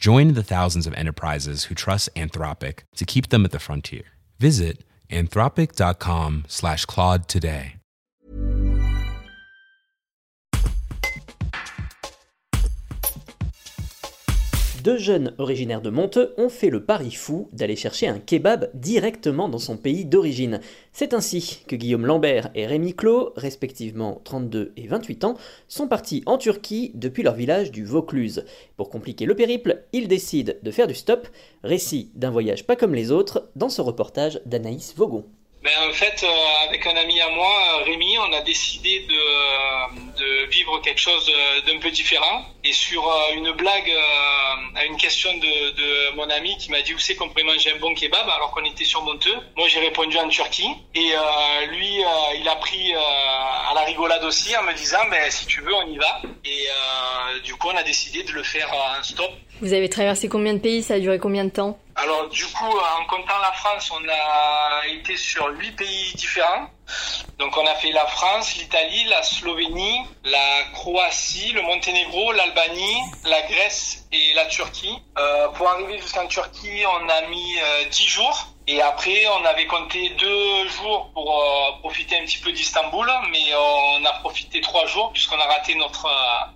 Join the thousands of enterprises who trust Anthropic to keep them at the frontier. Visit anthropic.com slash Claude today. Deux jeunes originaires de Monteux ont fait le pari fou d'aller chercher un kebab directement dans son pays d'origine. C'est ainsi que Guillaume Lambert et Rémi Clos, respectivement 32 et 28 ans, sont partis en Turquie depuis leur village du Vaucluse. Pour compliquer le périple, ils décident de faire du stop, récit d'un voyage pas comme les autres, dans ce reportage d'Anaïs Vogon. Ben, en fait, euh, avec un ami à moi, Rémi, on a décidé de, de vivre quelque chose d'un peu différent. Et sur euh, une blague euh, question de, mon ami qui m'a dit où c'est qu'on pourrait manger un bon kebab alors qu'on était sur Monteux, moi j'ai répondu en Turquie. Et lui, il a pris à la rigolade aussi en me disant ben, si tu veux, on y va. Et du coup, on a décidé de le faire en stop. Vous avez traversé combien de pays? Ça a duré combien de temps? Alors du coup, en comptant la France, on a été sur huit pays différents. Donc on a fait la France, l'Italie, la Slovénie, la Croatie, le Monténégro, l'Albanie, la Grèce et la Turquie. Euh, pour arriver jusqu'en Turquie, on a mis euh, dix jours. Et après, on avait compté deux jours pour euh, profiter un petit peu d'Istanbul, mais on a profité trois jours puisqu'on a raté notre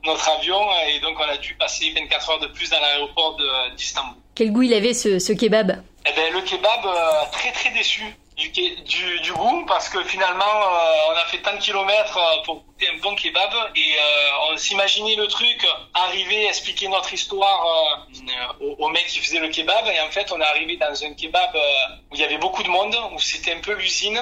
notre avion et donc on a dû passer 24 heures de plus dans l'aéroport d'Istanbul. Quel goût il avait ce, ce kebab? Eh ben le kebab très très déçu du, du, du, goût parce que finalement euh, on a fait tant de kilomètres euh, pour goûter un bon kebab et euh, on s'imaginait le truc arriver expliquer notre histoire au, au, mec qui faisait le kebab et en fait on est arrivé dans un kebab où il y avait beaucoup de monde où c'était un peu l'usine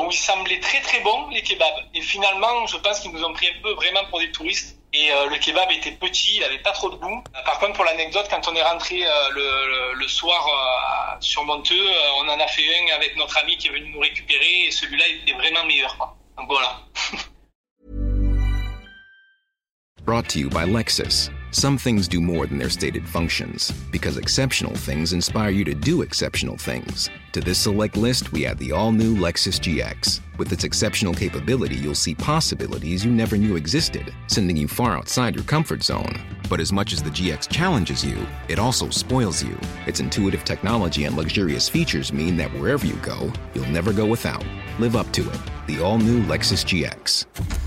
où il semblait très très bon les kebabs. Et finalement je pense qu'ils nous ont pris un peu vraiment pour des touristes et euh, le kebab était petit, il avait pas trop de goût. Par contre, pour l'anecdote, quand on est rentré euh, le, soir euh, sur Monteux, on en a fait un avec notre ami qui est venu nous récupérer et celui-là était vraiment meilleur. Donc voilà. Brought to you by Lexus. Some things do more than their stated functions, because exceptional things inspire you to do exceptional things. To this select list, we add the all new Lexus GX. With its exceptional capability, you'll see possibilities you never knew existed, sending you far outside your comfort zone. But as much as the GX challenges you, it also spoils you. Its intuitive technology and luxurious features mean that wherever you go, you'll never go without. Live up to it. The all new Lexus GX.